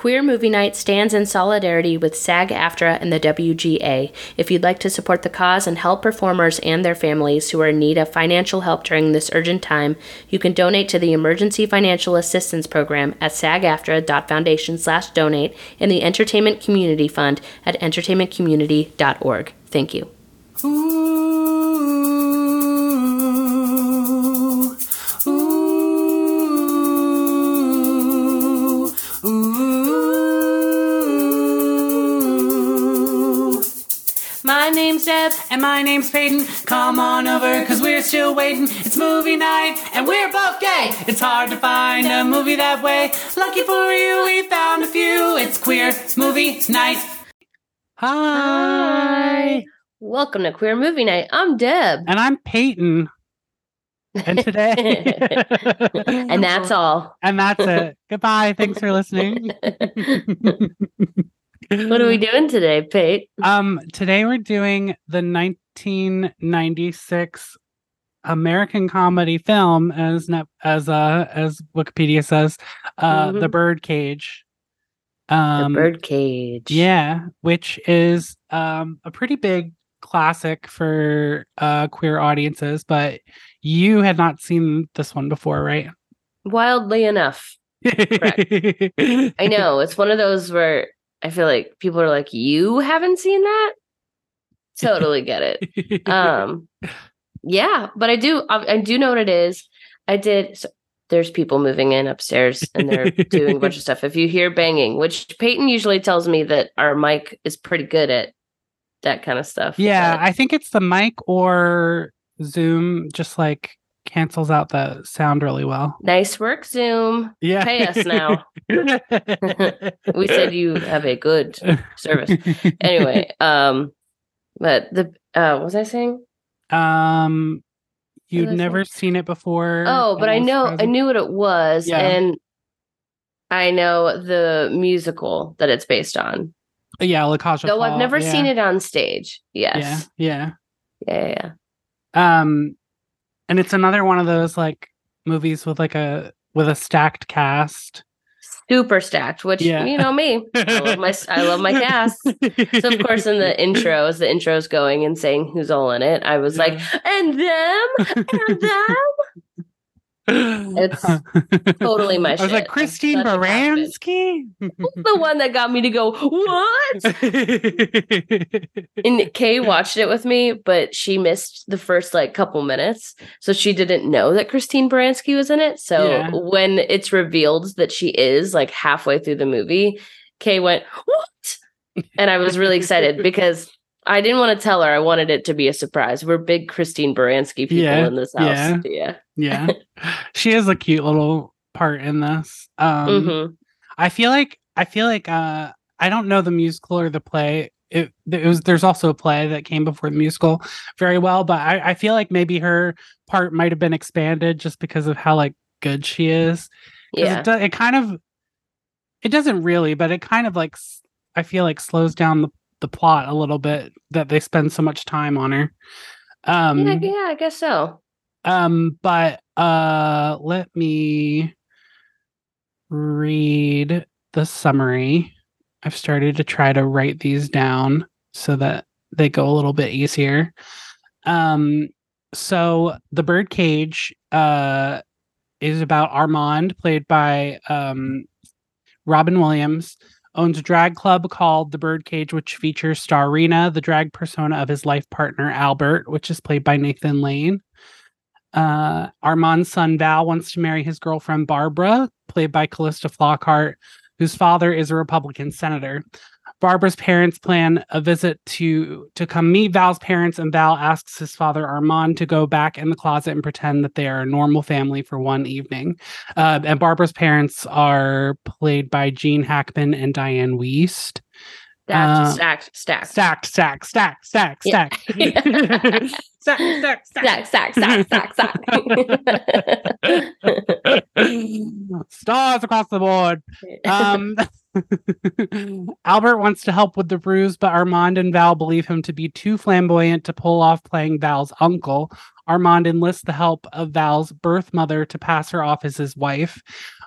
Queer Movie Night stands in solidarity with SAG AFTRA and the WGA. If you'd like to support the cause and help performers and their families who are in need of financial help during this urgent time, you can donate to the Emergency Financial Assistance Program at sagaftra.foundation slash donate in the Entertainment Community Fund at entertainmentcommunity.org. Thank you. My name's Deb, and my name's Peyton. Come on over, cause we're still waiting. It's movie night, and we're both gay. It's hard to find a movie that way. Lucky for you, we found a few. It's queer movie night. Hi. Welcome to Queer Movie Night. I'm Deb. And I'm Peyton. And today. and that's all. And that's it. Goodbye. Thanks for listening. What are we doing today, Pate? Um, today we're doing the 1996 American comedy film, as ne- as uh as Wikipedia says, uh, Mhm. The Birdcage. Um, the Birdcage. Yeah, which is um a pretty big classic for uh queer audiences, but you had not seen this one before, right? Wildly enough. I know. It's one of those where I feel like people are like, You haven't seen that? Totally get it. Um yeah, but I do I, I do know what it is. I did so there's people moving in upstairs and they're doing a bunch of stuff. If you hear banging, which Peyton usually tells me that our mic is pretty good at that kind of stuff. yeah, but- I think it's the mic or Zoom just like cancels out the sound really well. nice work, Zoom. Yeah. Pay us now. We said you have a good service. Anyway, um, but the uh what was I saying? um you'd never seen it before. Oh, but I know I knew what it was, Yeah. and I know the musical that it's based on. Yeah, La Cage aux Though I've never yeah. seen it on stage. Yes. Yeah, Yeah. Yeah. yeah. yeah. Um and it's another one of those like movies with like a with a stacked cast. Super stacked, which Yeah. you know me. I love my I love my cast. So of course in the intro, as the intro's going and saying who's all in it, I was like, and them, and them. It's totally my I was shit. like Christine. Baranski. the one that got me to go, what? And Kay watched it with me, but she missed the first like couple minutes. So she didn't know that Christine Baranski was in it. So Yeah. when it's revealed that she is like halfway through the movie, Kay went, What? And I was really excited because I didn't want to tell her. I wanted it to be a surprise. We're big Christine Baranski people Yeah, in this house. Yeah. yeah, yeah. she has a cute little part in this. Um, Mhm. I feel like I feel like uh, I don't know the musical or the play. It, it was there's also a play that came before the musical very well, but I, I feel like maybe her part might have been expanded just because of how like good she is. Yeah. it, do, it kind of it doesn't really, but it kind of like I feel like slows down the, the plot a little bit that they spend so much time on her. Um, yeah. Yeah. I guess so. um, but uh, let me read the summary. I've started to try to write these down so that they go a little bit easier. Um, so the birdcage uh is about Armand, played by um Robin Williams, owns a drag club called the Birdcage, which features Starina, the drag persona of his life partner Albert, which is played by Nathan Lane. Uh, Armand's son Val wants to marry his girlfriend Barbara, played by Calista Flockhart, whose father is a Republican senator. Barbara's parents plan a visit to to come meet Val's parents, and Val asks his father Armand to go back in the closet and pretend that they are a normal family for one evening. Uh, and Barbara's parents are played by Gene Hackman and Diane Wiest. Uh, stacked, stacked, Stacked, stacked, stacked, stacked, Yeah. stacked. stack, stack, stack. stack, stack, stack, stack, stack. Stars across the board. Um, Albert wants to help with the ruse, but Armand and Val believe him to be too flamboyant to pull off playing Val's uncle. Armand enlists the help of Val's birth mother to pass her off as his wife.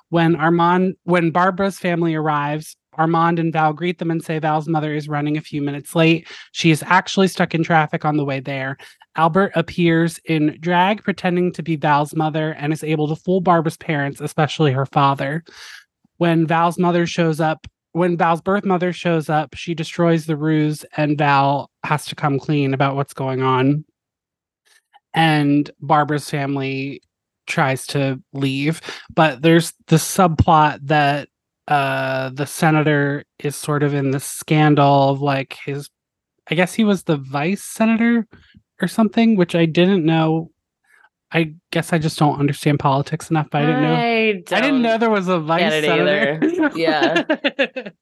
When Armand, when Barbara's family arrives, Armand and Val greet them and say Val's mother is running a few minutes late. She is actually stuck in traffic on the way there. Albert appears in drag, pretending to be Val's mother, and is able to fool Barbara's parents, especially her father. When Val's mother shows up, when Val's birth mother shows up, she destroys the ruse, and Val has to come clean about what's going on. And Barbara's family tries to leave, but there's the subplot that uh the senator is sort of in the scandal of like his I guess he was the vice senator or something, which I didn't know. I guess I just don't understand politics enough, but I didn't know. I, I didn't know there was a vice senator. Yeah.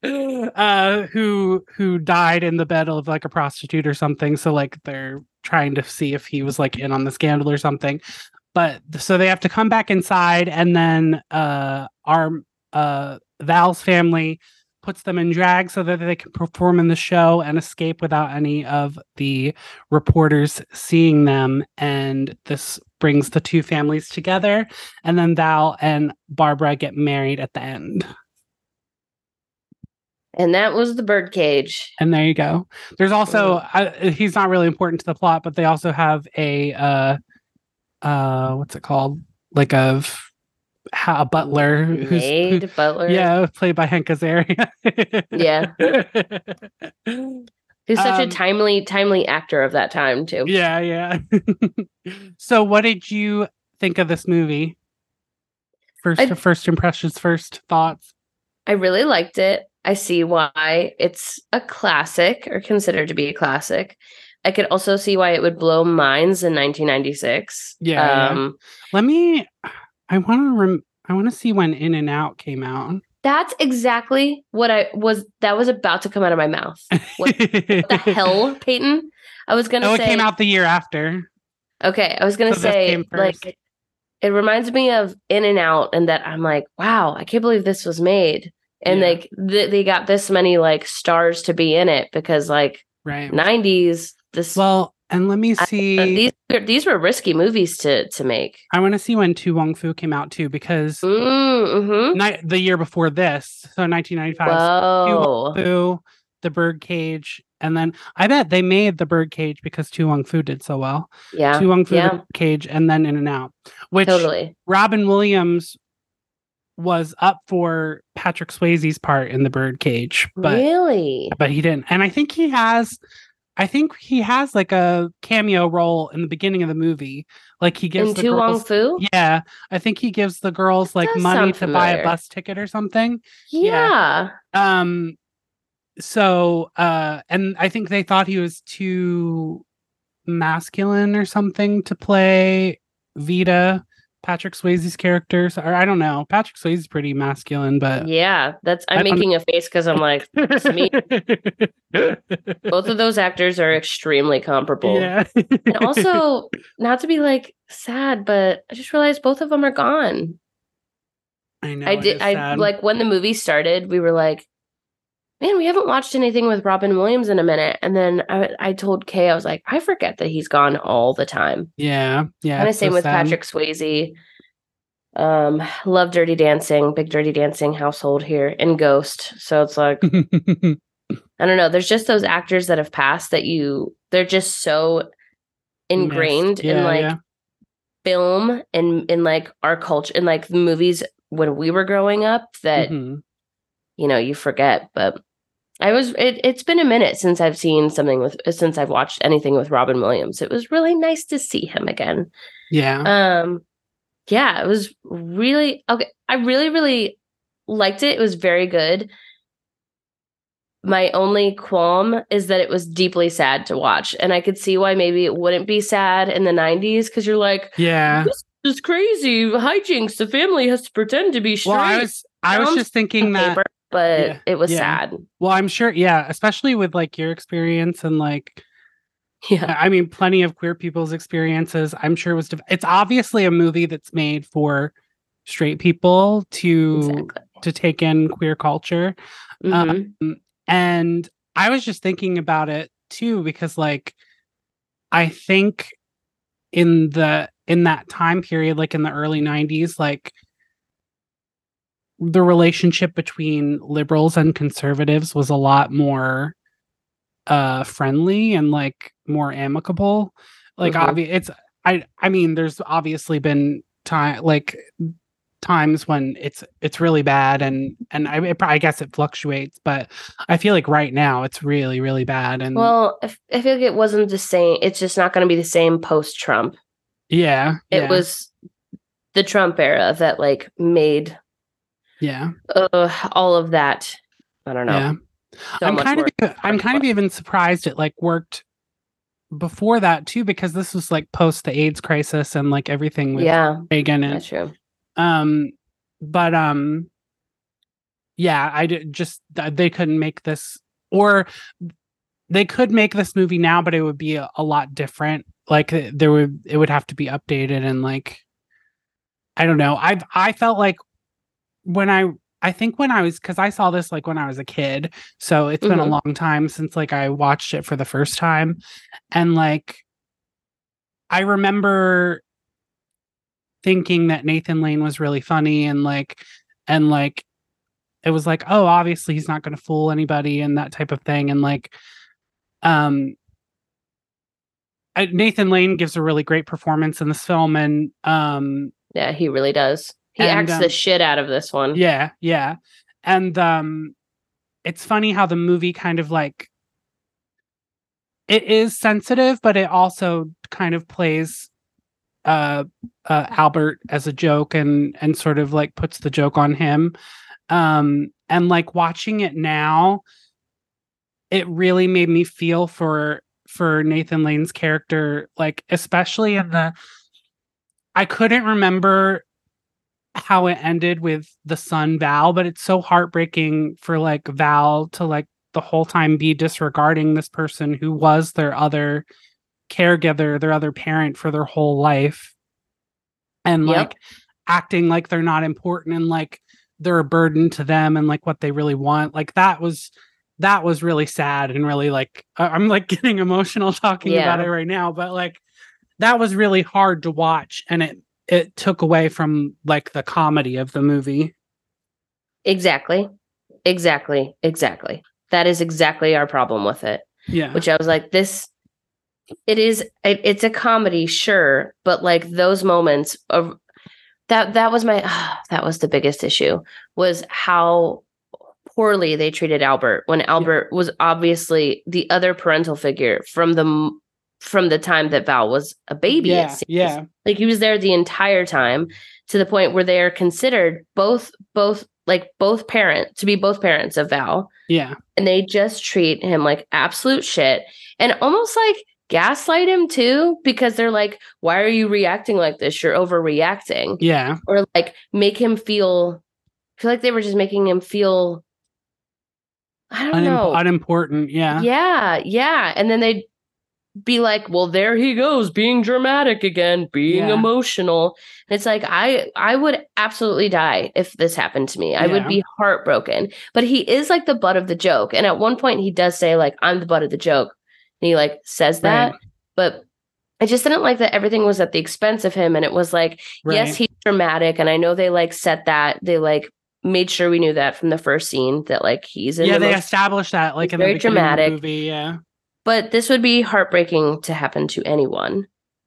uh, who who died in the bed of like a prostitute or something. So like they're trying to see if he was like in on the scandal or something. But so they have to come back inside, and then uh, our uh, Val's family puts them in drag so that they can perform in the show and escape without any of the reporters seeing them. And this brings the two families together. And then Val and Barbara get married at the end. And that was the birdcage. And there you go. There's also uh, he's not really important to the plot, but they also have a uh uh what's it called? Like a f- a butler who's who- butler. yeah, played by Hank Azaria. Yeah. Who's such Um, a timely, timely actor of that time too. yeah, yeah. so what did you think of this movie? First I- first impressions, first thoughts. I really liked it. I see why it's a classic or considered to be a classic. I could also see why it would blow minds in 1996. Yeah, yeah. Um, Let me I want to rem- I want to see when In and Out came out. That's exactly what I was. That was about to come out of my mouth. What the hell, Peyton? I was gonna Oh, it came out the year after. Okay, I was gonna So say like it reminds me of In and Out, and that I'm like, wow, I can't believe this was made, and Yeah. like th- they got this many like stars to be in it because like Right. 90s. This Well, and let me I- see. these were- these were risky movies to to make. I want to see when To Wong Foo came out too, because Mm-hmm. ni- the year before this, so 1995, To. Wong Foo, The Birdcage, and then I bet they made The Birdcage because To Wong Foo did so well. Yeah. To Wong Foo, yeah. Birdcage, and then In and Out, which Totally. Robin Williams was up for Patrick Swayze's part in The Birdcage, but really? but he didn't. And I think he has I think he has like a cameo role in the beginning of the movie. Like he gives In the girls Fu? Yeah, I think he gives the girls like money to buy a bus ticket or something. Yeah. Um so uh and I think they thought he was too masculine or something to play Vida Patrick Swayze's characters or I don't know. Patrick Swayze's pretty masculine, but Yeah. That's I'm making a face because I'm like, me. both of those actors are extremely comparable. Yeah. and also, not to be like sad, but I just realized both of them are gone. I know. I did. I like when the movie started. We were like, "Man, we haven't watched anything with Robin Williams in a minute." And then I, I told Kay, I was like, "I forget that he's gone all the time." Yeah, yeah. kind of same with sad. Patrick Swayze. Um, love Dirty Dancing, big Dirty Dancing household here, and Ghost. So it's like I don't know. There's just those actors that have passed that you. They're just so ingrained in Yeah, like yeah. film and in like our culture and like the movies when we were growing up that Mhm. you know you forget but i was it, it's been a minute since i've seen something with since i've watched anything with robin williams. It was really nice to see him again. Yeah. um yeah it was really okay i really really liked it. It was very good. My only qualm is that it was deeply sad to watch and i could see why maybe it wouldn't be sad in the 90s because you're like yeah. this is crazy. Hijinks. The family has to pretend to be straight Well, I was I was just thinking that paper. But Yeah, it was yeah. sad. Well, I'm sure, yeah, especially with like your experience and like, Yeah. I mean, plenty of queer people's experiences. I'm sure it was. Div- it's obviously a movie that's made for straight people to Exactly. to take in queer culture. Mhm. And I was just thinking about it too because like I think in the in that time period like in the early 90s like the relationship between liberals and conservatives was a lot more uh friendly and like more amicable like Mhm. obvi- it's i i mean there's obviously been time like times when it's it's really bad and and I, it, I guess it fluctuates but i feel like right now it's really really bad and Well, I f- I feel like it wasn't the same. It's just not going to be the same post Trump. yeah It yeah, was the Trump era that like made yeah uh, all of that. I don't know. yeah so i'm kind of more e- i'm kind of even surprised it like worked before that too because this was like post the aids crisis and like everything with yeah, reagan and that's true. um but um yeah i did just they couldn't make this or they could make this movie now but it would be a, a lot different like there would it would have to be updated and like i don't know i i felt like when i i think when i was because i saw this like when i was a kid so it's been a Mhm. long time since like i watched it for the first time and like i remember thinking that Nathan Lane was really funny and like and like it was like oh obviously he's not going to fool anybody and that type of thing and like um I, Nathan Lane gives a really great performance in this film and um Yeah, he really does. He And, acts um, the shit out of this one. yeah yeah and um it's funny how the movie kind of like it is sensitive but it also kind of plays uh, uh Albert as a joke and and sort of like puts the joke on him um and like watching it now it really made me feel for for Nathan Lane's character like especially in the I couldn't remember how it ended with the son Val, but it's so heartbreaking for like Val to like the whole time be disregarding this person who was their other caregiver, their other parent for their whole life. And Yep. like acting like they're not important and like they're a burden to them and like what they really want. Like that was that was really sad and really like I'm like getting emotional talking about it right now, but like that was really hard to watch and it it took away from like the comedy of the movie. Exactly. Exactly. Exactly. That is exactly our problem with it. Yeah. Which I was like, this it is it, it's a comedy, sure, but like those moments of that that was my that was the biggest issue was how poorly they treated Albert when Albert was obviously the other parental figure from the from the time that Val was a baby. it yeah, seems. yeah, like he was there the entire time to the point where they are considered both both like both parent to be both parents of Val yeah, and they just treat him like absolute shit and almost like gaslight him too because they're like why are you reacting like this you're overreacting yeah, or like make him feel I feel like they were just making him feel I don't Unim- know unimportant. Yeah, yeah, yeah. And then they'd be like, well, there he goes, being dramatic again, being Yeah. emotional. And it's like, I I would absolutely die if this happened to me. I would be heartbroken. But he is like the butt of the joke. And at one point he does say, like, I'm the butt of the joke. And he like says that. Right. But I just didn't like that everything was at the expense of him. And it was like, yes, he's dramatic. And I know they like set that, they like made sure we knew that from the first scene that like he's in yeah, the they most established that like in the very the dramatic. movie. Yeah, but this would be heartbreaking to happen to anyone.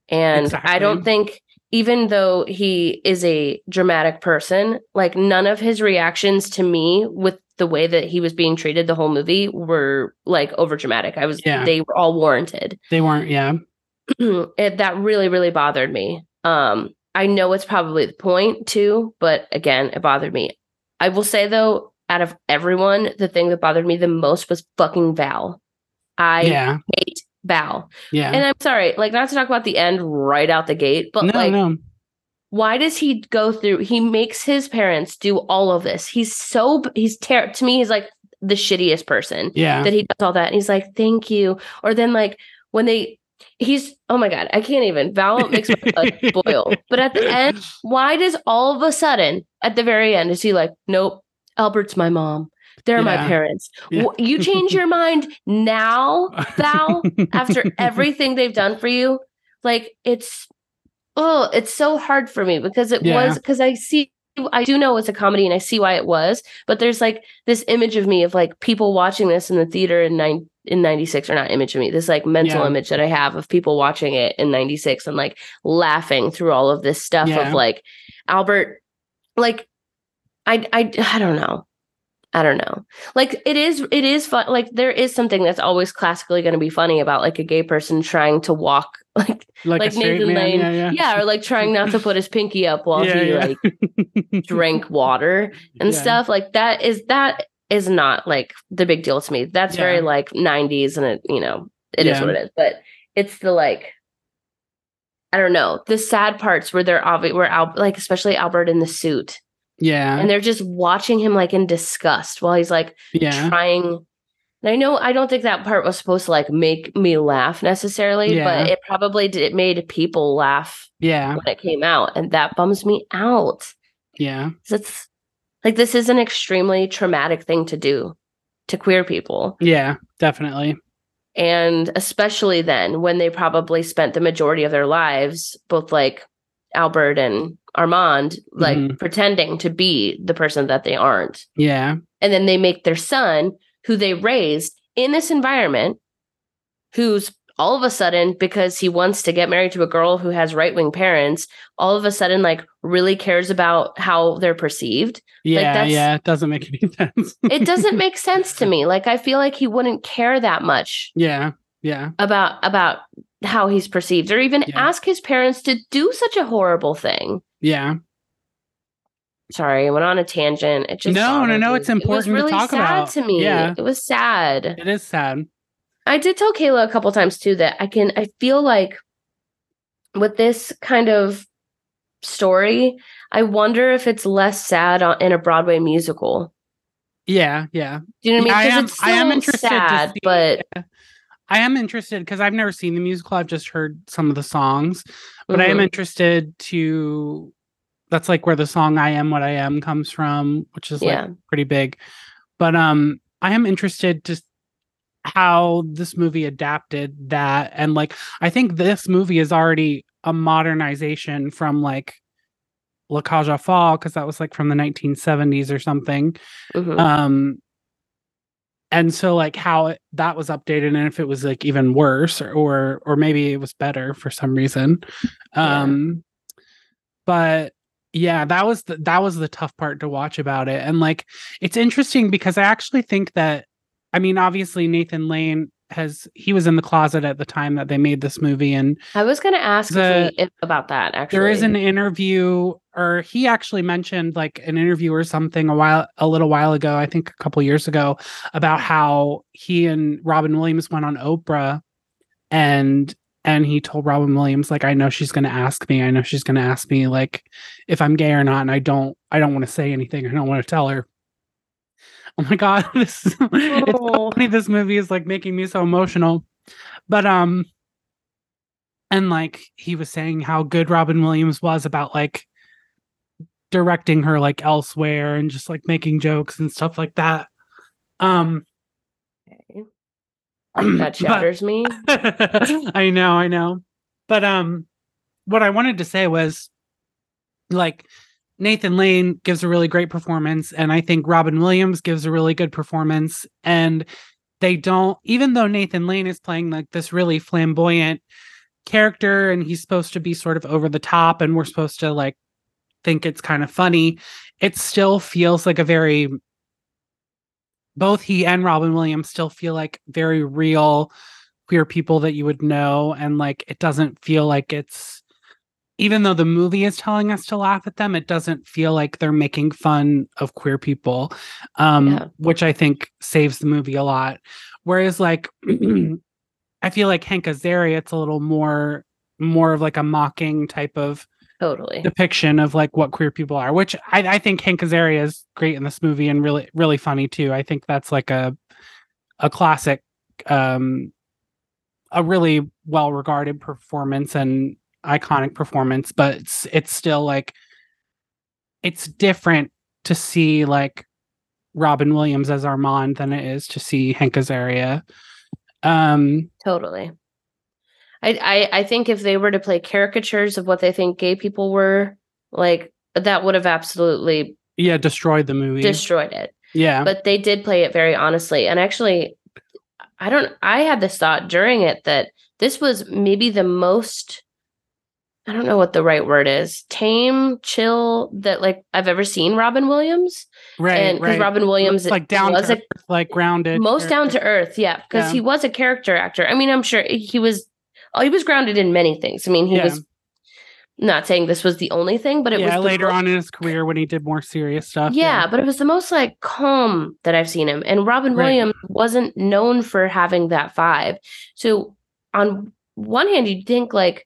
And I don't think, even though he is a dramatic person, like none of his reactions to me with the way that he was being treated the whole movie were like over dramatic. I was, Yeah. they were all warranted. they weren't. Yeah, it, that really, really bothered me. Um, I know it's probably the point too, but again, it bothered me. I will say though, out of everyone, the thing that bothered me the most was fucking Val. I yeah, hate Val. yeah. And I'm sorry, like not to talk about the end right out the gate, but no, like no. why does he go through he makes his parents do all of this he's so he's ter- to me he's like the shittiest person Yeah. that he does all that and he's like thank you or then like when they he's oh my god i can't even val makes my blood boil but at the end why does all of a sudden at the very end is he like nope albert's my mom they're my parents Yeah. You change your mind now val after everything they've done for you like it's oh it's so hard for me because it Yeah. was because i see i do know it's a comedy and i see why it was but there's like this image of me of like people watching this in the theater in nine in 96 or not image of me this like mental Yeah. image that i have of people watching it in 96 and like laughing through all of this stuff Yeah. of like albert like i i i don't know I don't know. Like it is it is fun like there is something that's always classically going to be funny about like a gay person trying to walk like like, like Nathan man. Lane. Yeah, yeah. yeah, or like trying not to put his pinky up while Yeah, he like drank water and stuff. Like that is that is not like the big deal to me. That's very like 90s and it, you know, it is what it is. But it's the like I don't know, the sad parts where they're obvious where Al- like especially Albert in the suit Yeah. and they're just watching him like in disgust while he's like yeah. trying and I know I don't think that part was supposed to like make me laugh necessarily, but it probably did it made people laugh Yeah. when it came out, and that bums me out. Yeah. It's like this is an extremely traumatic thing to do to queer people. Yeah. Definitely. And especially then when they probably spent the majority of their lives, both like Albert and Armand, like Mhm. pretending to be the person that they aren't. Yeah. and then they make their son who they raised in this environment who's all of a sudden because he wants to get married to a girl who has right-wing parents all of a sudden like really cares about how they're perceived Yeah. that's- yeah. It doesn't make any sense. it doesn't make sense to me like i feel like he wouldn't care that much yeah. Yeah. about about how he's perceived or even Yeah. ask his parents to do such a horrible thing Yeah. sorry i went on a tangent it just No, no, no, me. it's it important to really talk sad about. to me Yeah. it was sad It is sad. I did tell Kayla a couple times too that I can I feel like with this kind of story, I wonder if it's less sad on, in a Broadway musical. Yeah. Yeah. Do you know what Yeah, I I mean? am- Because it's I am interested to sad, see- but I am interested because I've never seen the musical. I've just heard some of the songs, but I am Mhm. interested to. That's like where the song "I Am What I Am" comes from, which is like pretty big. But um, I am interested to how this movie adapted that, and like I think this movie is already a modernization from like La aux Folles because that was like from the 1970s or something Mhm. um and so like how it, that was updated and if it was like even worse or, or or maybe it was better for some reason Yeah. um but yeah that was the, that was the tough part to watch about it and like it's interesting because i actually think that i mean obviously nathan lane has he was in the closet at the time that they made this movie and I was going to ask the- if, about that actually. there is an interview or he actually mentioned like an interview or something a while a little while ago i think a couple years ago about how he and robin williams went on oprah and and he told robin williams like i know she's going to ask me i know she's going to ask me like if i'm gay or not and i don't i don't want to say anything i don't want to tell her oh my god this is it's so Oh. funny this movie is like making me so emotional but um and like he was saying how good robin williams was about like directing her like elsewhere and just like making jokes and stuff like that um that but- shatters me. I know, I know. But um what I wanted to say was like Nathan Lane gives a really great performance and I think Robin Williams gives a really good performance and they don't even though Nathan Lane is playing like this really flamboyant character and he's supposed to be sort of over the top and we're supposed to like think it's kind of funny it still feels like a very both he and Robin Williams still feel like very real queer people that you would know and like it doesn't feel like it's even though the movie is telling us to laugh at them it doesn't feel like they're making fun of queer people um Yeah. which i think saves the movie a lot whereas like i feel like hank azaria it's a little more more of like a mocking type of Totally. depiction of like what queer people are, which I, I think Hank Azaria is great in this movie and really really funny too. I think that's like a a classic, um, a really well regarded performance and iconic performance, but it's it's still like it's different to see like Robin Williams as Armand than it is to see Hank Azaria. Um, Totally. I, I I think if they were to play caricatures of what they think gay people were, like that would have absolutely yeah, destroyed the movie. destroyed it. yeah, But they did play it very honestly. And actually, I don't I had this thought during it that this was maybe the most I don't know what the right word is. Tame, chill that like I've ever seen Robin Williams. right, and because right. Robin Williams like down was to a earth, like grounded, most down to earth yeah because Yeah. he was a character actor i mean i'm sure he was oh, he was grounded in many things i mean he Yeah. was not saying this was the only thing but it yeah, was later most- on in his career when he did more serious stuff. yeah, but it was the most like calm that i've seen him and robin Right. williams wasn't known for having that vibe so on one hand you'd think like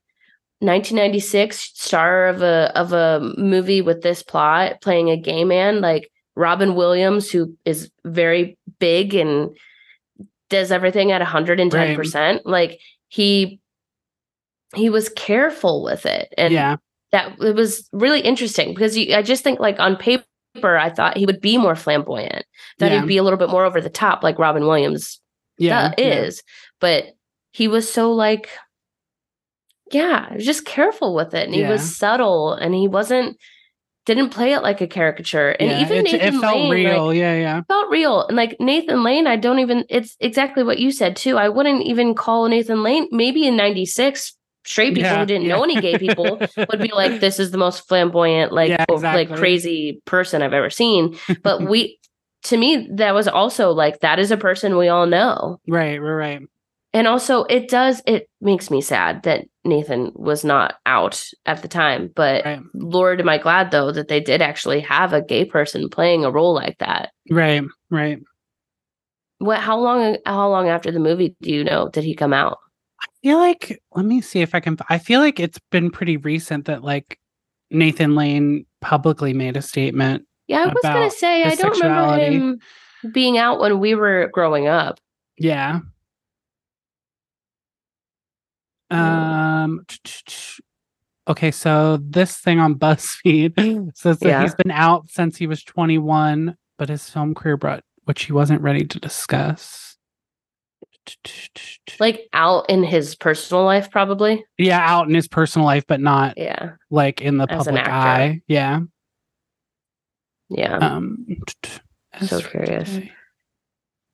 1996 star of a of a movie with this plot playing a gay man like Robin Williams who is very big and does everything at 110% like he he was careful with it. And yeah, that it was really interesting because you, I just think like on paper I thought he would be more flamboyant that Yeah. he'd be a little bit more over the top like Robin Williams yeah, yeah. is. But he was so like yeah just careful with it and he was subtle and he wasn't didn't play it like a caricature and Yeah, even it, Nathan it felt Lane, real. like, yeah, yeah, felt real and like Nathan Lane I don't even it's exactly what you said too I wouldn't even call Nathan Lane maybe in 96 straight people Yeah, who didn't yeah. know any gay people would be like this is the most flamboyant like Yeah, o- like crazy person I've ever seen but we to me that was also like that is a person we all know right, right, right. And also it does it makes me sad that Nathan was not out at the time but Right. lord am I glad though that they did actually have a gay person playing a role like that Right, right. what how long how long after the movie do you know did he come out I feel like let me see if I can. I feel like it's been pretty recent that like Nathan Lane publicly made a statement. yeah I was gonna say I don't remember him being out when we were growing up Yeah. Um. Okay, so this thing on BuzzFeed says that Yeah. he's been out since he was 21, but his film career brought, which he wasn't ready to discuss. like out in his personal life probably yeah, out in his personal life, but not yeah like in the As public eye. Yeah. yeah Um. So curious.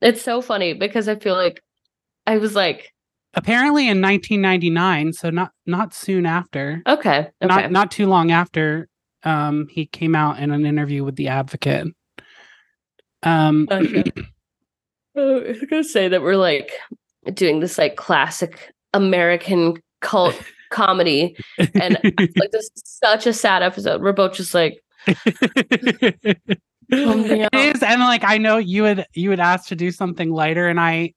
it's so funny because I feel like I was like Apparently in 1999, so not not soon after, okay okay not not too long after, um, he came out in an interview with the Advocate. Um, Gotcha. Oh, I was gonna say that we're like doing this like classic American cult comedy, and like this is such a sad episode. We're both just like, it is, and like I know you would you would ask to do something lighter, and I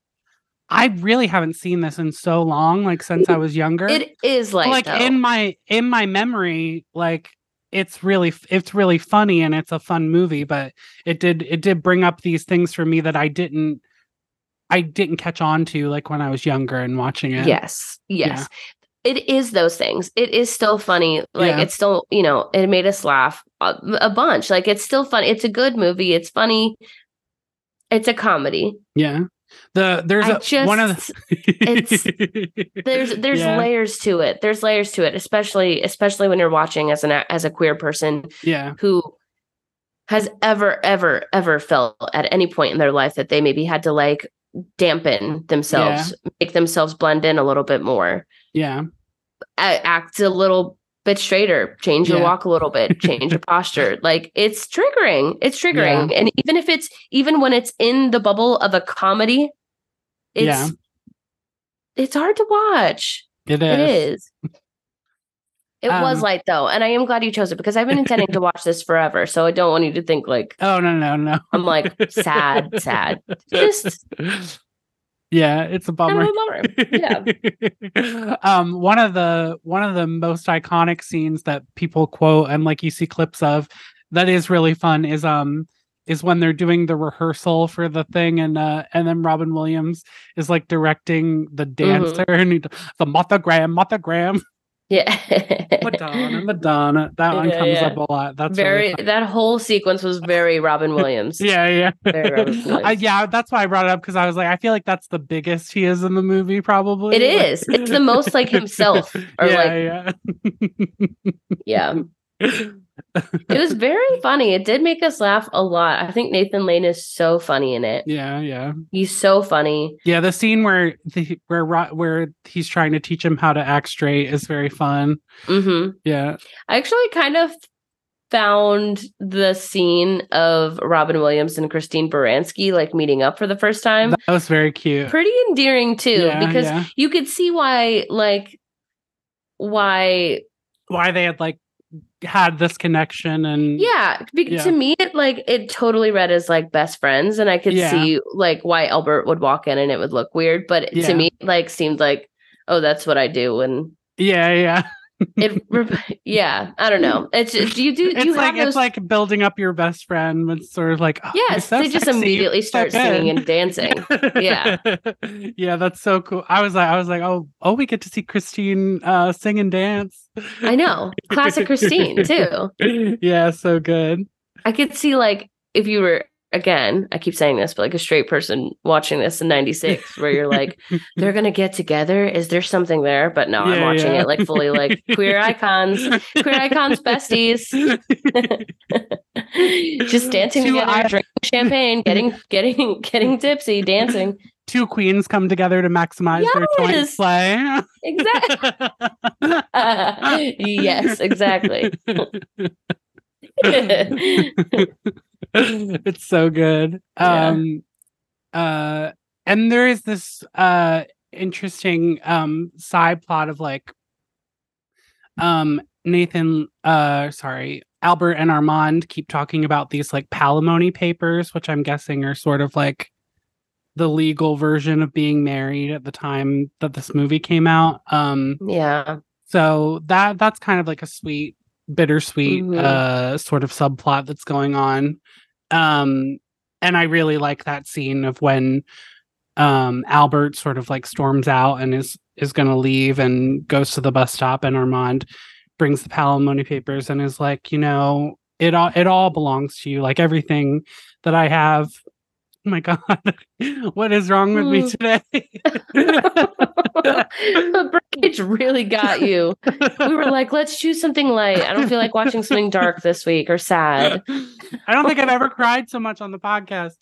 I really haven't seen this in so long, like since I was younger. it is like, like though. in my in my memory, like it's really it's really funny and it's a fun movie, but it did it did bring up these things for me that I didn't I didn't catch on to like when I was younger and watching it. yes, yes. It is those things. It is still funny. Like Yeah. it's still, you know, it made us laugh a, a bunch. Like it's still funny. It's a good movie. It's funny. It's a comedy. Yeah. The there's I a just one of the there's there's Yeah. layers to it. There's layers to it, especially especially when you're watching as an a- as a queer person yeah who has ever ever ever felt at any point in their life that they maybe had to like dampen themselves, make themselves blend in a little bit more, yeah act a little bit straighter, change your Yeah. walk a little bit, change your posture. Like it's triggering. It's triggering. And even if it's even when it's in the bubble of a comedy, it's Yeah. it's hard to watch. it is. It is. It was Um, light though, and I am glad you chose it because I've been intending to watch this forever. So I don't want you to think like Oh no no no. I'm like sad, sad. Just Yeah, it's a Kind bummer. of a bummer. Yeah. um one of the one of the most iconic scenes that people quote and like you see clips of that is really fun is um is when they're doing the rehearsal for the thing and uh and then Robin Williams is like directing the dancer and he, the Monogram, Monogram, Yeah. Madonna, Madonna. That one Yeah, comes yeah. up a lot. That's very that whole sequence was very Robin Williams. yeah, yeah. Very Robin Uh, Williams. yeah, that's why I brought it up because I was like, I feel like that's the biggest he is in the movie, probably. It is. It's the most like himself. Or yeah, Yeah. yeah. It was very funny. It did make us laugh a lot. I think Nathan Lane is so funny in it. yeah, yeah, He's so funny. yeah. The scene where the, where where he's trying to teach him how to act straight is very fun. hmm Yeah, I actually kind of found the scene of Robin Williams and Christine Baranski like meeting up for the first time that was very cute. pretty endearing too Yeah, because yeah. you could see why like why Why they had like had this connection and yeah, Yeah. to me it like it totally read as like best friends and I could Yeah. see like why Albert would walk in and it would look weird but Yeah. to me like seemed like oh that's what I do and yeah, yeah. It yeah I don't know it's just you do It's you like have those it's like building up your best friend. It's sort of like oh, yes so they just sexy, immediately so start singing and dancing Yeah. yeah, that's so cool. I was like, I was like, oh, oh, we get to see Christine uh sing and dance. I know classic Christine too yeah, so good. I could see like if you were again, I keep saying this, but like a straight person watching this in 96 where you're like, they're gonna get together. Is there something there? But no, I'm watching yeah. it like fully like queer icons, queer icons besties. Just dancing Two together, i- drinking champagne, getting getting getting tipsy, dancing. Two queens come together to maximize their joint play. Exactly. Uh, yes, exactly. it's so good. Yeah. Um uh and there is this uh interesting um side plot of like um Nathan uh sorry Albert and Armand keep talking about these like palimony papers which I'm guessing are sort of like the legal version of being married at the time that this movie came out um yeah. so that that's kind of like a sweet bittersweet Mhm. uh sort of subplot that's going on um and i really like that scene of when um albert sort of like storms out and is is going to leave and goes to the bus stop and armand brings the palimony papers and is like you know it all it all belongs to you like everything that i have oh my god what is wrong with me Mm. today the breakage really got you. We were like, let's choose something light. I don't feel like watching something dark this week or sad. I don't think I've ever cried so much on the podcast.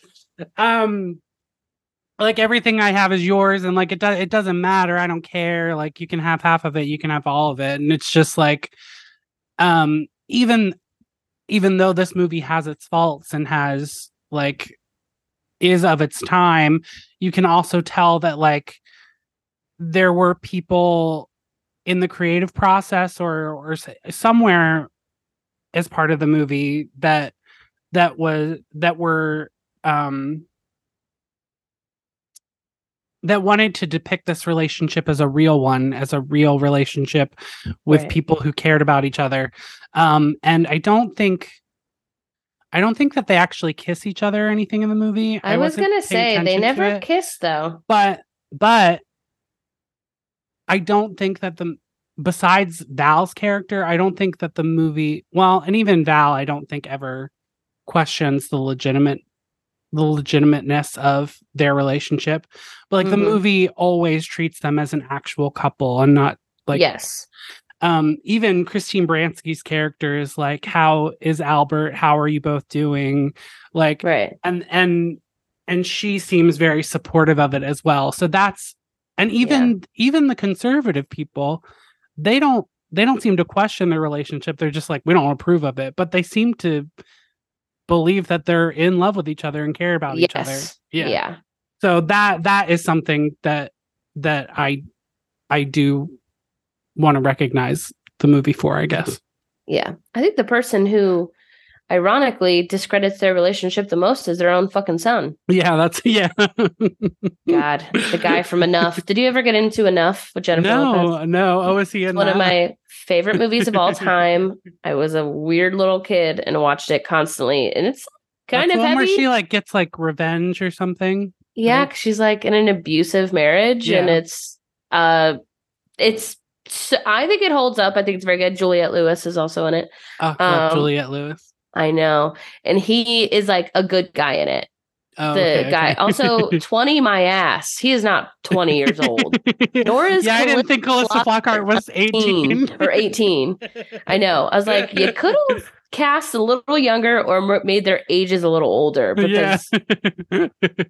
Um like everything I have is yours and like it does it doesn't matter. I don't care. Like you can have half of it, you can have all of it. And it's just like um even even though this movie has its faults and has like is of its time, you can also tell that like there were people in the creative process or or somewhere as part of the movie that that was that were um that wanted to depict this relationship as a real one as a real relationship with Right. people who cared about each other um and i don't think i don't think that they actually kiss each other or anything in the movie I, was wasn't gonna say they never it kissed though. but but I don't think that the besides Val's character, I don't think that the movie well, and even Val, I don't think ever questions the legitimate the legitimateness of their relationship. But like the Mhm. movie always treats them as an actual couple and not like yes. um even Christine Baranski's character is like, How is Albert? How are you both doing? Like Right. and and and she seems very supportive of it as well so that's and even even the conservative people they don't they don't seem to question their relationship they're just like we don't approve of it but they seem to believe that they're in love with each other and care about each other yeah. yeah. so that that is something that that i i do want to recognize the movie for i guess Yeah. I think the person who ironically discredits their relationship the most is their own fucking son. Yeah, that's yeah. God, the guy from Enough. Did you ever get into Enough with Jennifer Lopez? no, no. Oh, is he in One of my favorite movies of all time. I was a weird little kid and watched it constantly, and it's kind That's of heavy. where she like gets like revenge or something. yeah, right? she's like in an abusive marriage, and it's uh, it's. So I think it holds up. I think it's very good. Juliette Lewis is also in it. Oh, Um, Juliette Lewis. I know, and he is like a good guy in it. Oh, the okay, guy okay. also 20 my ass he is not 20 years old Nor is yeah, I didn't think Calista Flockhart was 18. or 18 i know i was like you could have cast a little younger or made their ages a little older yeah.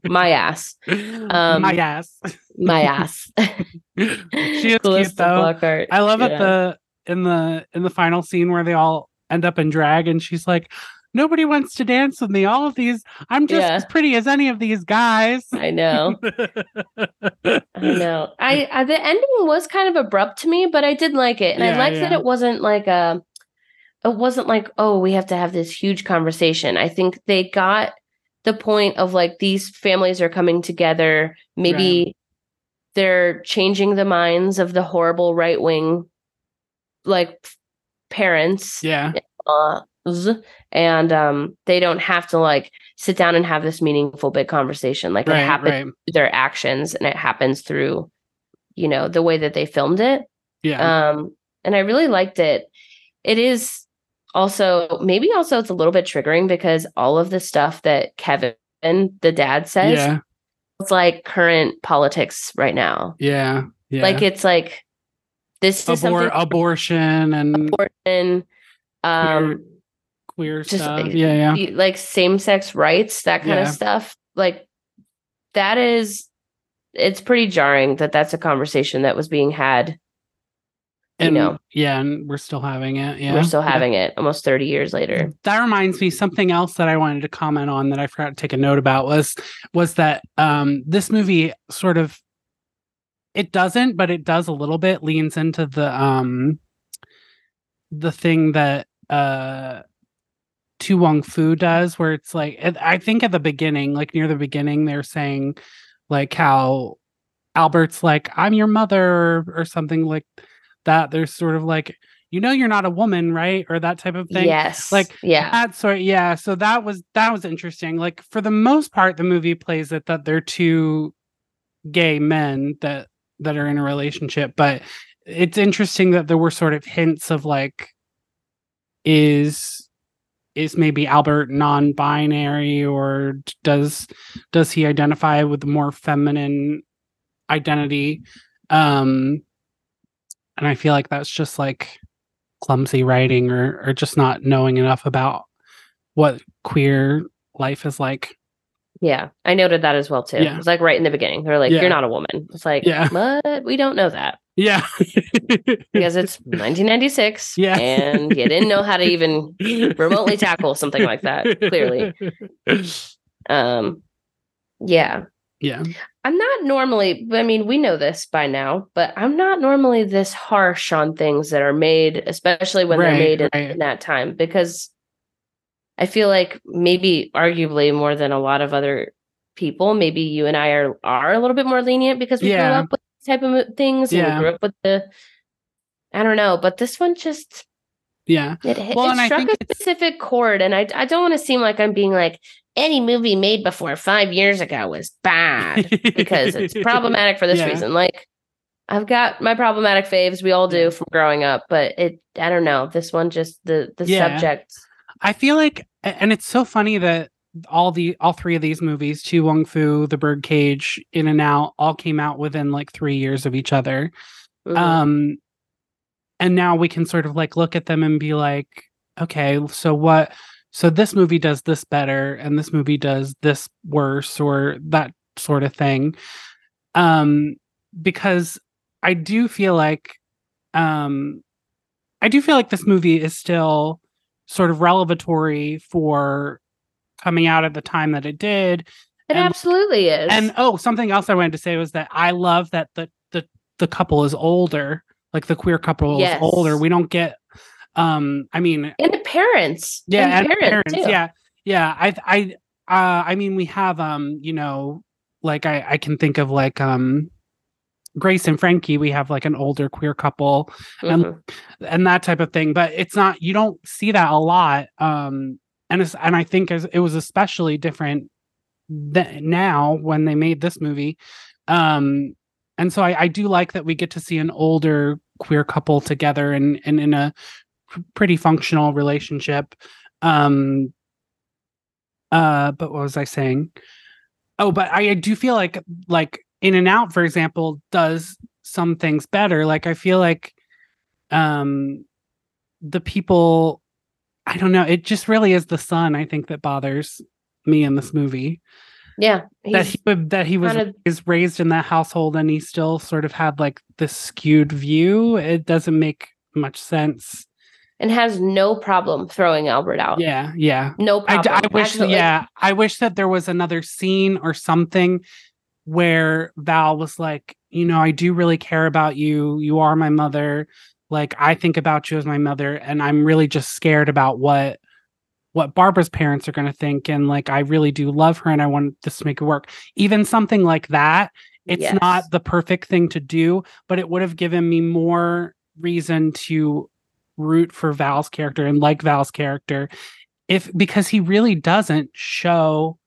my ass Um, My ass. my ass she is cute though. Flockhart. I love Yeah. at the in the in the final scene where they all end up in drag and she's like, Nobody wants to dance with me. All of these, I'm just Yeah. as pretty as any of these guys. i know i know I, I the ending was kind of abrupt to me but i did like it and i Yeah, liked that it wasn't like a it wasn't like oh we have to have this huge conversation i think they got the point of like these families are coming together maybe they're changing the minds of the horrible right wing like parents yeah. uh, and um they don't have to like sit down and have this meaningful big conversation like it happens right. through their actions and it happens through you know the way that they filmed it Yeah. um and i really liked it it is also maybe also it's a little bit triggering because all of the stuff that kevin the dad says yeah. it's like current politics right now Yeah. Yeah. like it's like this is something abortion and important um queer just stuff. like- yeah, yeah. like same-sex rights that kind Yeah. of stuff like that is it's pretty jarring that that's a conversation that was being had And know. yeah, and we're still having it. Yeah. we're still Yeah. having it almost 30 years later that reminds me something else that i wanted to comment on that i forgot to take a note about was was that um this movie sort of it doesn't but it does a little bit leans into the um the thing that uh To Wong Foo does where it's like I think at the beginning like near the beginning they're saying like how Albert's like I'm your mother or, something like that. There's sort of like you know you're not a woman right? or that type of thing. Yes. Like, yeah. that sort yeah so that was that was interesting. Like for the most part the movie plays it that they're two gay men that that are in a relationship but it's interesting that there were sort of hints of like is is maybe albert non-binary or does does he identify with more feminine identity um and i feel like that's just like clumsy writing or or just not knowing enough about what queer life is like. Yeah i noted that as well too Yeah. it was like right in the beginning they're like Yeah. you're not a woman it's like Yeah. but we don't know that Yeah. because it's 1996 Yeah. and you didn't know how to even remotely tackle something like that clearly um yeah Yeah. I'm not normally, I mean, we know this by now, but I'm not normally this harsh on things that are made, especially when they're Right, made in, in that time, because I feel like maybe arguably more than a lot of other people, maybe you and I are are a little bit more lenient because we grew up with these type of things and Yeah. we grew up with the I don't know, but this one just Yeah. it, Well, it and I struck think a specific chord, and I I don't want to seem like I'm being like any movie made before five years ago was bad because it's problematic for this Yeah. reason. Like I've got my problematic faves, we all do from growing up, but it I don't know. This one just the the Yeah. subject. I feel like and it's so funny that all the all three of these movies, To Wong Foo, The Birdcage, In and Out, all came out within like three years of each other. Mhm. um and now we can sort of like look at them and be like okay so what so this movie does this better and this movie does this worse or that sort of thing um because i do feel like um i do feel like this movie is still sort of revelatory for coming out at the time that it did it and- absolutely is. and oh, something else I wanted to say was that I love that the the the couple is older, like the queer couple Yes. is older. We don't get um i mean And the parents. yeah and, and parents, too. yeah yeah i i uh i mean we have um you know like i i can think of like um grace and frankie we have like an older queer couple and- Mhm. and that type of thing but it's not you don't see that a lot um and it's and i think as it was especially different th- now when they made this movie um and so I, I do like that we get to see an older queer couple together and and in a pretty functional relationship um uh but what was i saying oh but i do feel like like in and out for example does some things better like i feel like um the people i don't know it just really is the son i think that bothers me in this movie Yeah. that he would- that he was kind of- is raised in that household and he still sort of had like this skewed view it doesn't make much sense and has no problem throwing Albert out. yeah yeah No problem. I wish Actually, yeah i wish that there was another scene or something where val was like you know i do really care about you. You are my mother. Like i think about you as my mother and i'm really just scared about what what barbara's parents are going to think and like i really do love her and i want this to make it work. Even something like that it's Yes. not the perfect thing to do but it would have given me more reason to root for val's character and like val's character if because he really doesn't show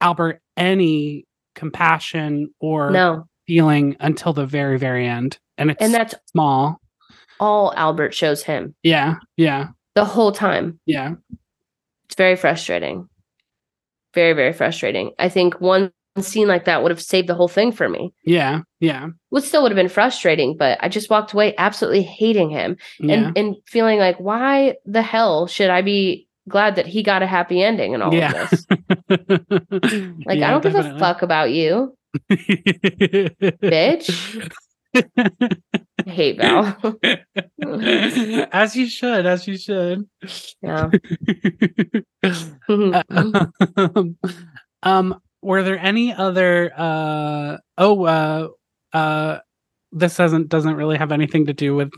albert any compassion or no. feeling until the very very end and it's And that's small all Albert shows him yeah yeah the whole time. yeah It's very frustrating. Very, very frustrating. I think one scene like that would have saved the whole thing for me. yeah yeah Would still would have been frustrating, but I just walked away absolutely hating him yeah and and feeling like, why the hell should I be glad that he got a happy ending and all Yeah. of this? Like, I don't give a fuck about you. bitch I hate Val. as you should as you should yeah. um, um were there any other uh oh uh uh this doesn't doesn't really have anything to do with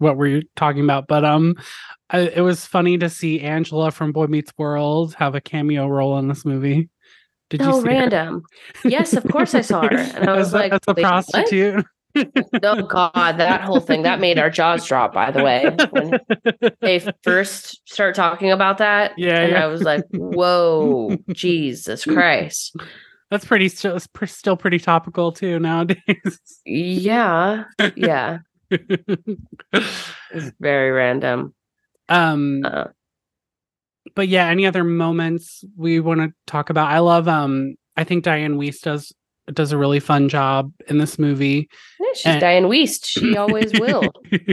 what we're talking about but um I, it was funny to see angela from boy meets world have a cameo role in this movie did you so see her? random. Yes, of course I saw her. And I was like, as a "Wait, what?" prostitute Oh God, that whole thing that made our jaws drop. By the way, when they first start talking about that, Yeah, and yeah. I was like, "Whoa, Jesus Christ!" that's pretty still still pretty topical too nowadays Yeah, yeah, it's very random. um Uh, but yeah, any other moments we want to talk about? I love um I think Diane Wiest does does a really fun job in this movie. yeah, she's And- Diane Wiest. She always will.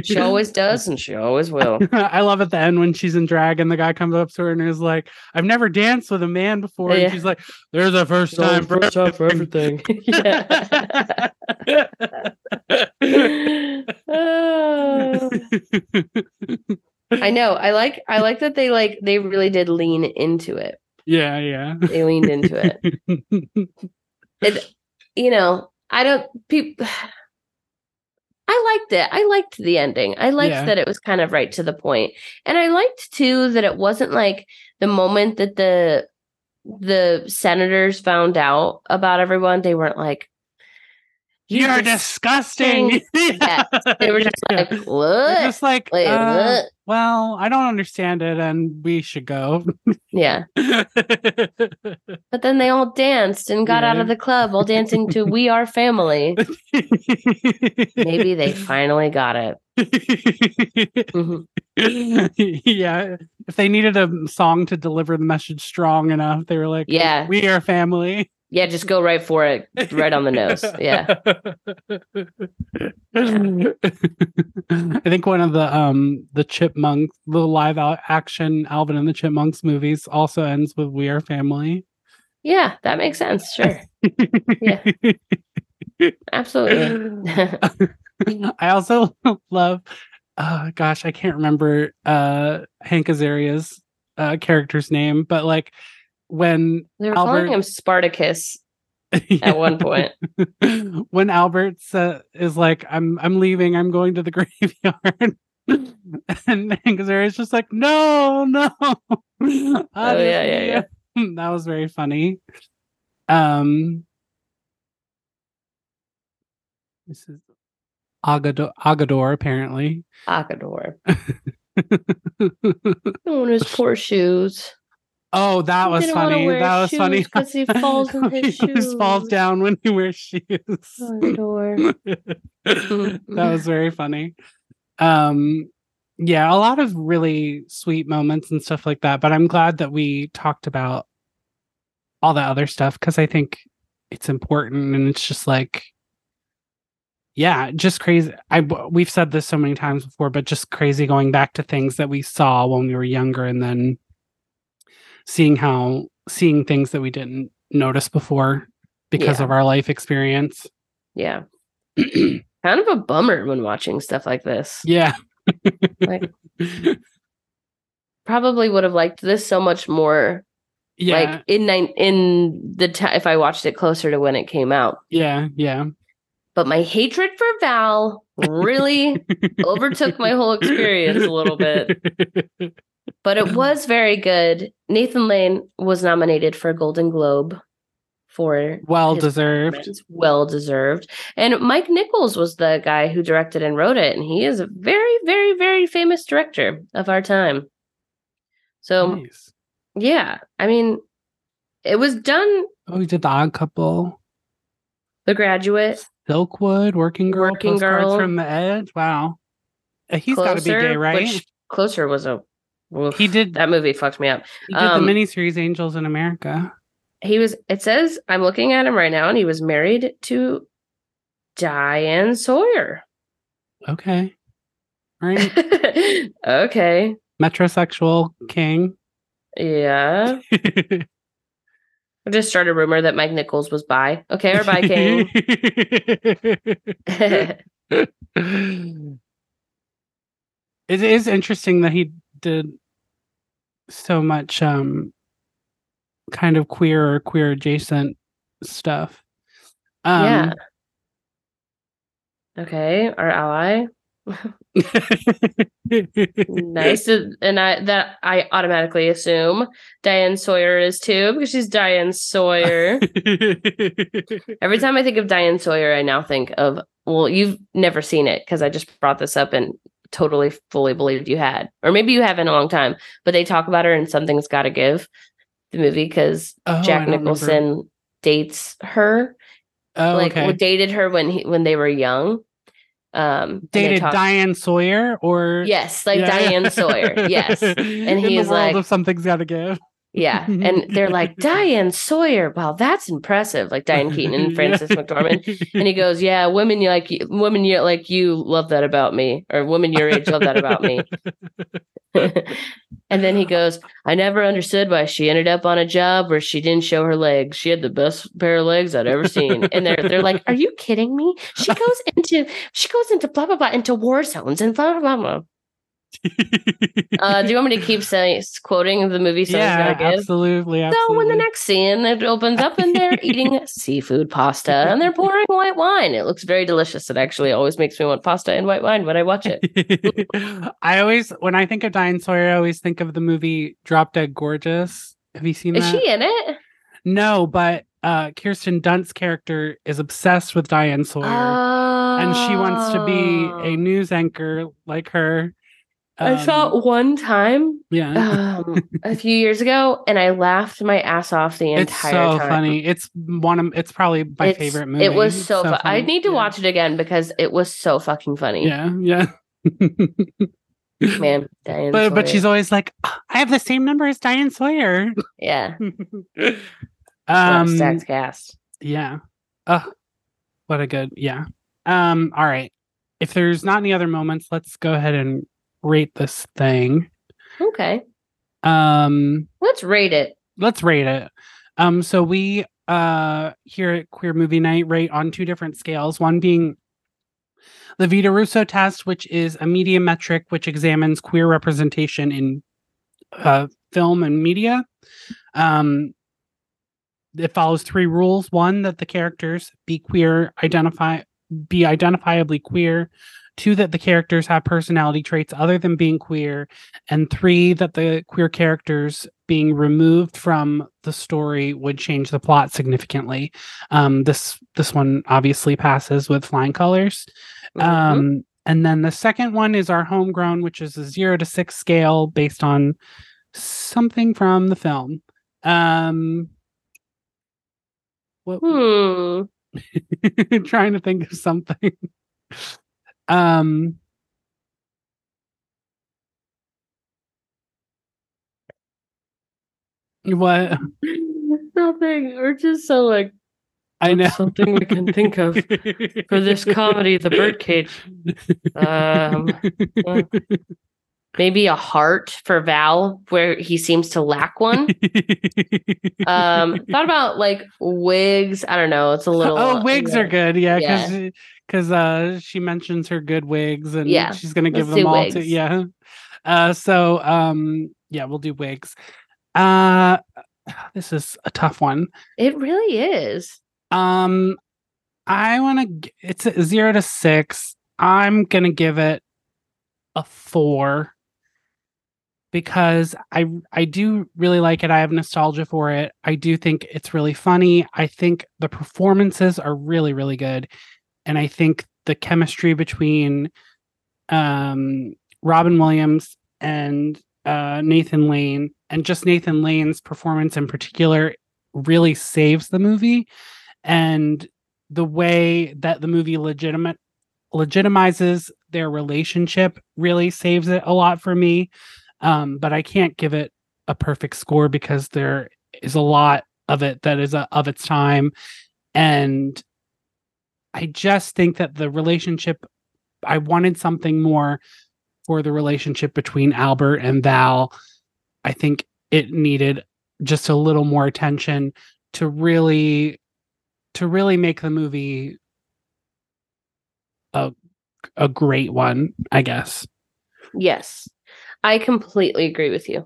She always does, and she always will. I love at the end when she's in drag and the guy comes up to her and is like, I've never danced with a man before. Yeah. And she's like, There's a first time for everything. yeah. Oh. I know. I like. I like that they like. They really did lean into it. yeah, yeah. They leaned into it. it you know i don't people i liked it i liked the ending i liked Yeah. that it was kind of right to the point. point and i liked too that it wasn't like the moment that the the senators found out about everyone they weren't like "You You're dis-" disgusting. Yes. they were just Yeah. like what just like, Wait, uh, what? well, I don't understand it, and we should go. yeah but then they all danced and got out of the club while dancing to we are family maybe they finally got it Mhm. yeah, if they needed a song to deliver the message strong enough, they were like, Yeah. we are family." Yeah, just go right for it. Right on the nose. Yeah. I think one of the um the chipmunks, the live action Alvin and the Chipmunks movies also ends with "We Are Family." Yeah, that makes sense. Sure. Yeah. Absolutely. I also love uh gosh, I can't remember uh Hank Azaria's uh character's name, but like when they were Albert- calling him Spartacus at one point. when Albert uh, is like, "I'm I'm leaving. I'm going to the graveyard," and Zara's just like, no, no. oh yeah, yeah, yeah. That was very funny. Um, this is Agador, Agador apparently. Agador. oh, his poor shoes. Oh, that was funny. That was funny because he falls in his he shoes. falls down when he wears shoes. Agador. that was very funny. Um, yeah, a lot of really sweet moments and stuff like that. But I'm glad that we talked about all that other stuff because I think it's important and it's just like, yeah, just crazy. I we've said this so many times before, but just crazy going back to things that we saw when we were younger and then seeing how seeing things that we didn't notice before because Yeah. of our life experience. Yeah. kind of a bummer when watching stuff like this. Yeah. Like- Probably would have liked this so much more. yeah. Like in nine in the time if I watched it closer to when it came out. yeah. Yeah. But my hatred for Val really overtook my whole experience a little bit. But it was very good. Nathan Lane was nominated for a Golden Globe for well deserved. well deserved. And Mike Nichols was the guy who directed and wrote it, and he is a very, very, very famous director of our time. So Nice. yeah, I mean, it was done. Oh, he did the odd couple. The Graduate, Silkwood, Working Girl, Working Girl. from the Edge. Wow. Uh, He's got to be gay, right? Closer was a. oof, He did- that movie fucked me up. he did um, the miniseries Angels in America. He was. It says I'm looking at him right now, and he was married to Diane Sawyer. Okay. Right. okay, Metrosexual king. yeah. I just started a rumor that Mike Nichols was bi. Okay, or bi king. it is interesting that he did so much um kind of queer or queer adjacent stuff. Um, yeah. Okay, our ally. Nice, and I that I automatically assume Diane Sawyer is too because she's Diane Sawyer. Every time I think of Diane Sawyer, I now think of well, you've never seen it because I just brought this up and totally fully believed you had, or maybe you haven't in a long time. But they talk about her and Something's Got to Give, the movie, because Oh, Jack don't remember. Nicholson dates her, Oh, like okay. dated her when he when they were young. Um, Dated talk- Diane Sawyer or Yes, like Yeah. Diane Sawyer. Yes, and he's like, of something's got to give. Yeah. And they're like, Diane Sawyer. Wow, that's impressive. Like Diane Keaton and Frances McDormand. And he goes, Yeah, women you like you- women you like you love that about me. Or women your age love that about me. and then he goes, I never understood why she ended up on a job where she didn't show her legs. She had the best pair of legs I'd ever seen. And they're they're like, Are you kidding me? She goes into she goes into blah blah blah into war zones and blah blah blah. Uh, do you want me to keep saying quoting the movie? Something's yeah, absolutely, absolutely. So when the next scene it opens up and they're eating seafood pasta and they're pouring white wine. It looks very delicious. It actually always makes me want pasta and white wine when I watch it. I always, when I think of Diane Sawyer, I always think of the movie Drop Dead Gorgeous. Have you seen Is that? she in it? No, but uh, Kirsten Dunst's character is obsessed with Diane Sawyer, and she wants to be a Oh. news anchor like her. I saw Um, it one time Yeah, um, a few years ago, and I laughed my ass off the entire time. it's so time. funny. It's one of, it's probably my It's- favorite movie. It was It's so, fun. I need to Yeah. watch it again because it was so fucking funny. Yeah, yeah. Man, Diane but but she's always like, "Ah, I have the same number as Diane Sawyer. yeah, um, stacked cast. Yeah. Oh, what a good yeah. Um, all right. If there's not any other moments, let's go ahead and rate this thing. Okay, Um, let's rate it. let's rate it. Um, so we uh here at Queer Movie Night rate on two different scales, one being the Vito Russo test, which is a media metric which examines queer representation in uh, film and media. Um, it follows three rules: one, that the characters be queer, identify be identifiably queer. Two, that the characters have personality traits other than being queer. And three, that the queer characters being removed from the story would change the plot significantly. Um, this this one obviously passes with flying colors. Mhm. Um, and then the second one is our homegrown, which is a zero to six scale based on something from the film. Um, what, hmm. trying to think of something. Um, what Nothing. We're just so like I know something we can think of for this comedy, The Birdcage. Um, maybe a heart for Val, where he seems to lack one. Um, thought about like wigs. I don't know. It's a little. oh, wigs are good. Yeah, Yeah. because because uh, she mentions her good wigs, and Yeah, she's gonna give let's them all to yeah. Uh, so um, yeah, we'll do wigs. Uh, this is a tough one. It really is. Um, I want to. It's a zero to six. I'm gonna give it a four because I I do really like it. I have nostalgia for it. I do think it's really funny. I think the performances are really really good, and I think the chemistry between um Robin Williams and uh Nathan Lane and just Nathan Lane's performance in particular really saves the movie and the way that the movie legitimate legitimizes their relationship really saves it a lot for me um but i can't give it a perfect score because there is a lot of it that is uh of its time. And i just think that the relationship i wanted something more for the relationship between albert and val. I think it needed just a little more attention to really to really make the movie a a great one, I guess. Yes, I completely agree with you.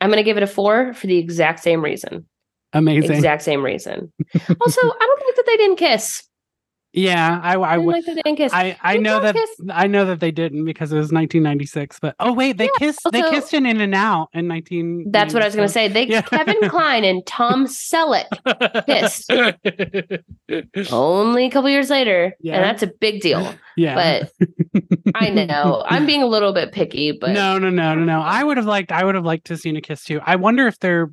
I'm going to give it a four for the exact same reason. Amazing. Exact same reason. also, I don't think that they didn't kiss. Yeah, I I, I would like that they didn't kiss. I, I know that kiss? I know that they didn't because it was 1996. But oh wait, they kissed they kissed in In and Out in 19. That's what I was going to say. They Yeah. Kevin Kline and Tom Selleck kissed. only a couple years later, Yeah. and that's a big deal. yeah, But I know I'm being a little bit picky, but no, no, no, no, no. I would have liked I would have liked to seen a kiss too. I wonder if there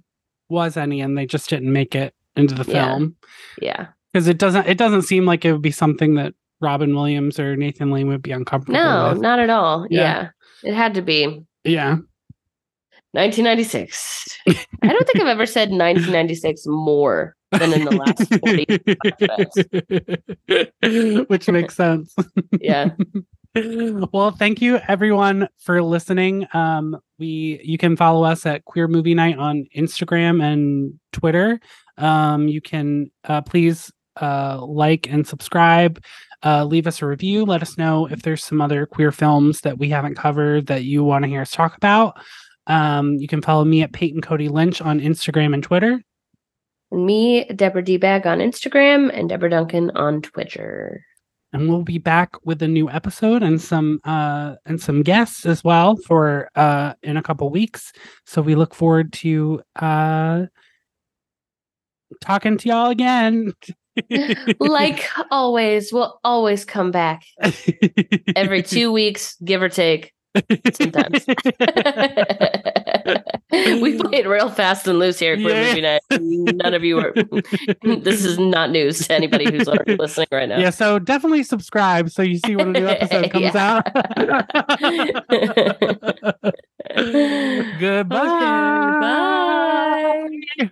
was any and they just didn't make it into the Yeah. film yeah, because it doesn't it doesn't seem like it would be something that Robin Williams or Nathan Lane would be uncomfortable with. no, with. not at all. Yeah. Yeah. it had to be Yeah. 1996. I don't think I've ever said 1996 more than in the last 40. Which makes sense. Yeah. well, thank you everyone for listening. Um, we you can follow us at Queer Movie Night on Instagram and Twitter. Um, you can uh, please uh, like and subscribe. Uh, leave us a review. Let us know if there's some other queer films that we haven't covered that you want to hear us talk about. Um, you can follow me at Peyton Cody Lynch on Instagram and Twitter. And me, Deborah D Bag on Instagram and Deborah Duncan on Twitter. and we'll be back with a new episode and some uh and some guests as well for uh in a couple weeks so we look forward to uh talking to y'all again Like always, we'll always come back every two weeks, give or take. sometimes. we played real fast and loose here at Queer Yeah. Movie Night. None of you are. this is not news to anybody who's listening right now. yeah so definitely subscribe so you see when a new episode comes out goodbye bye.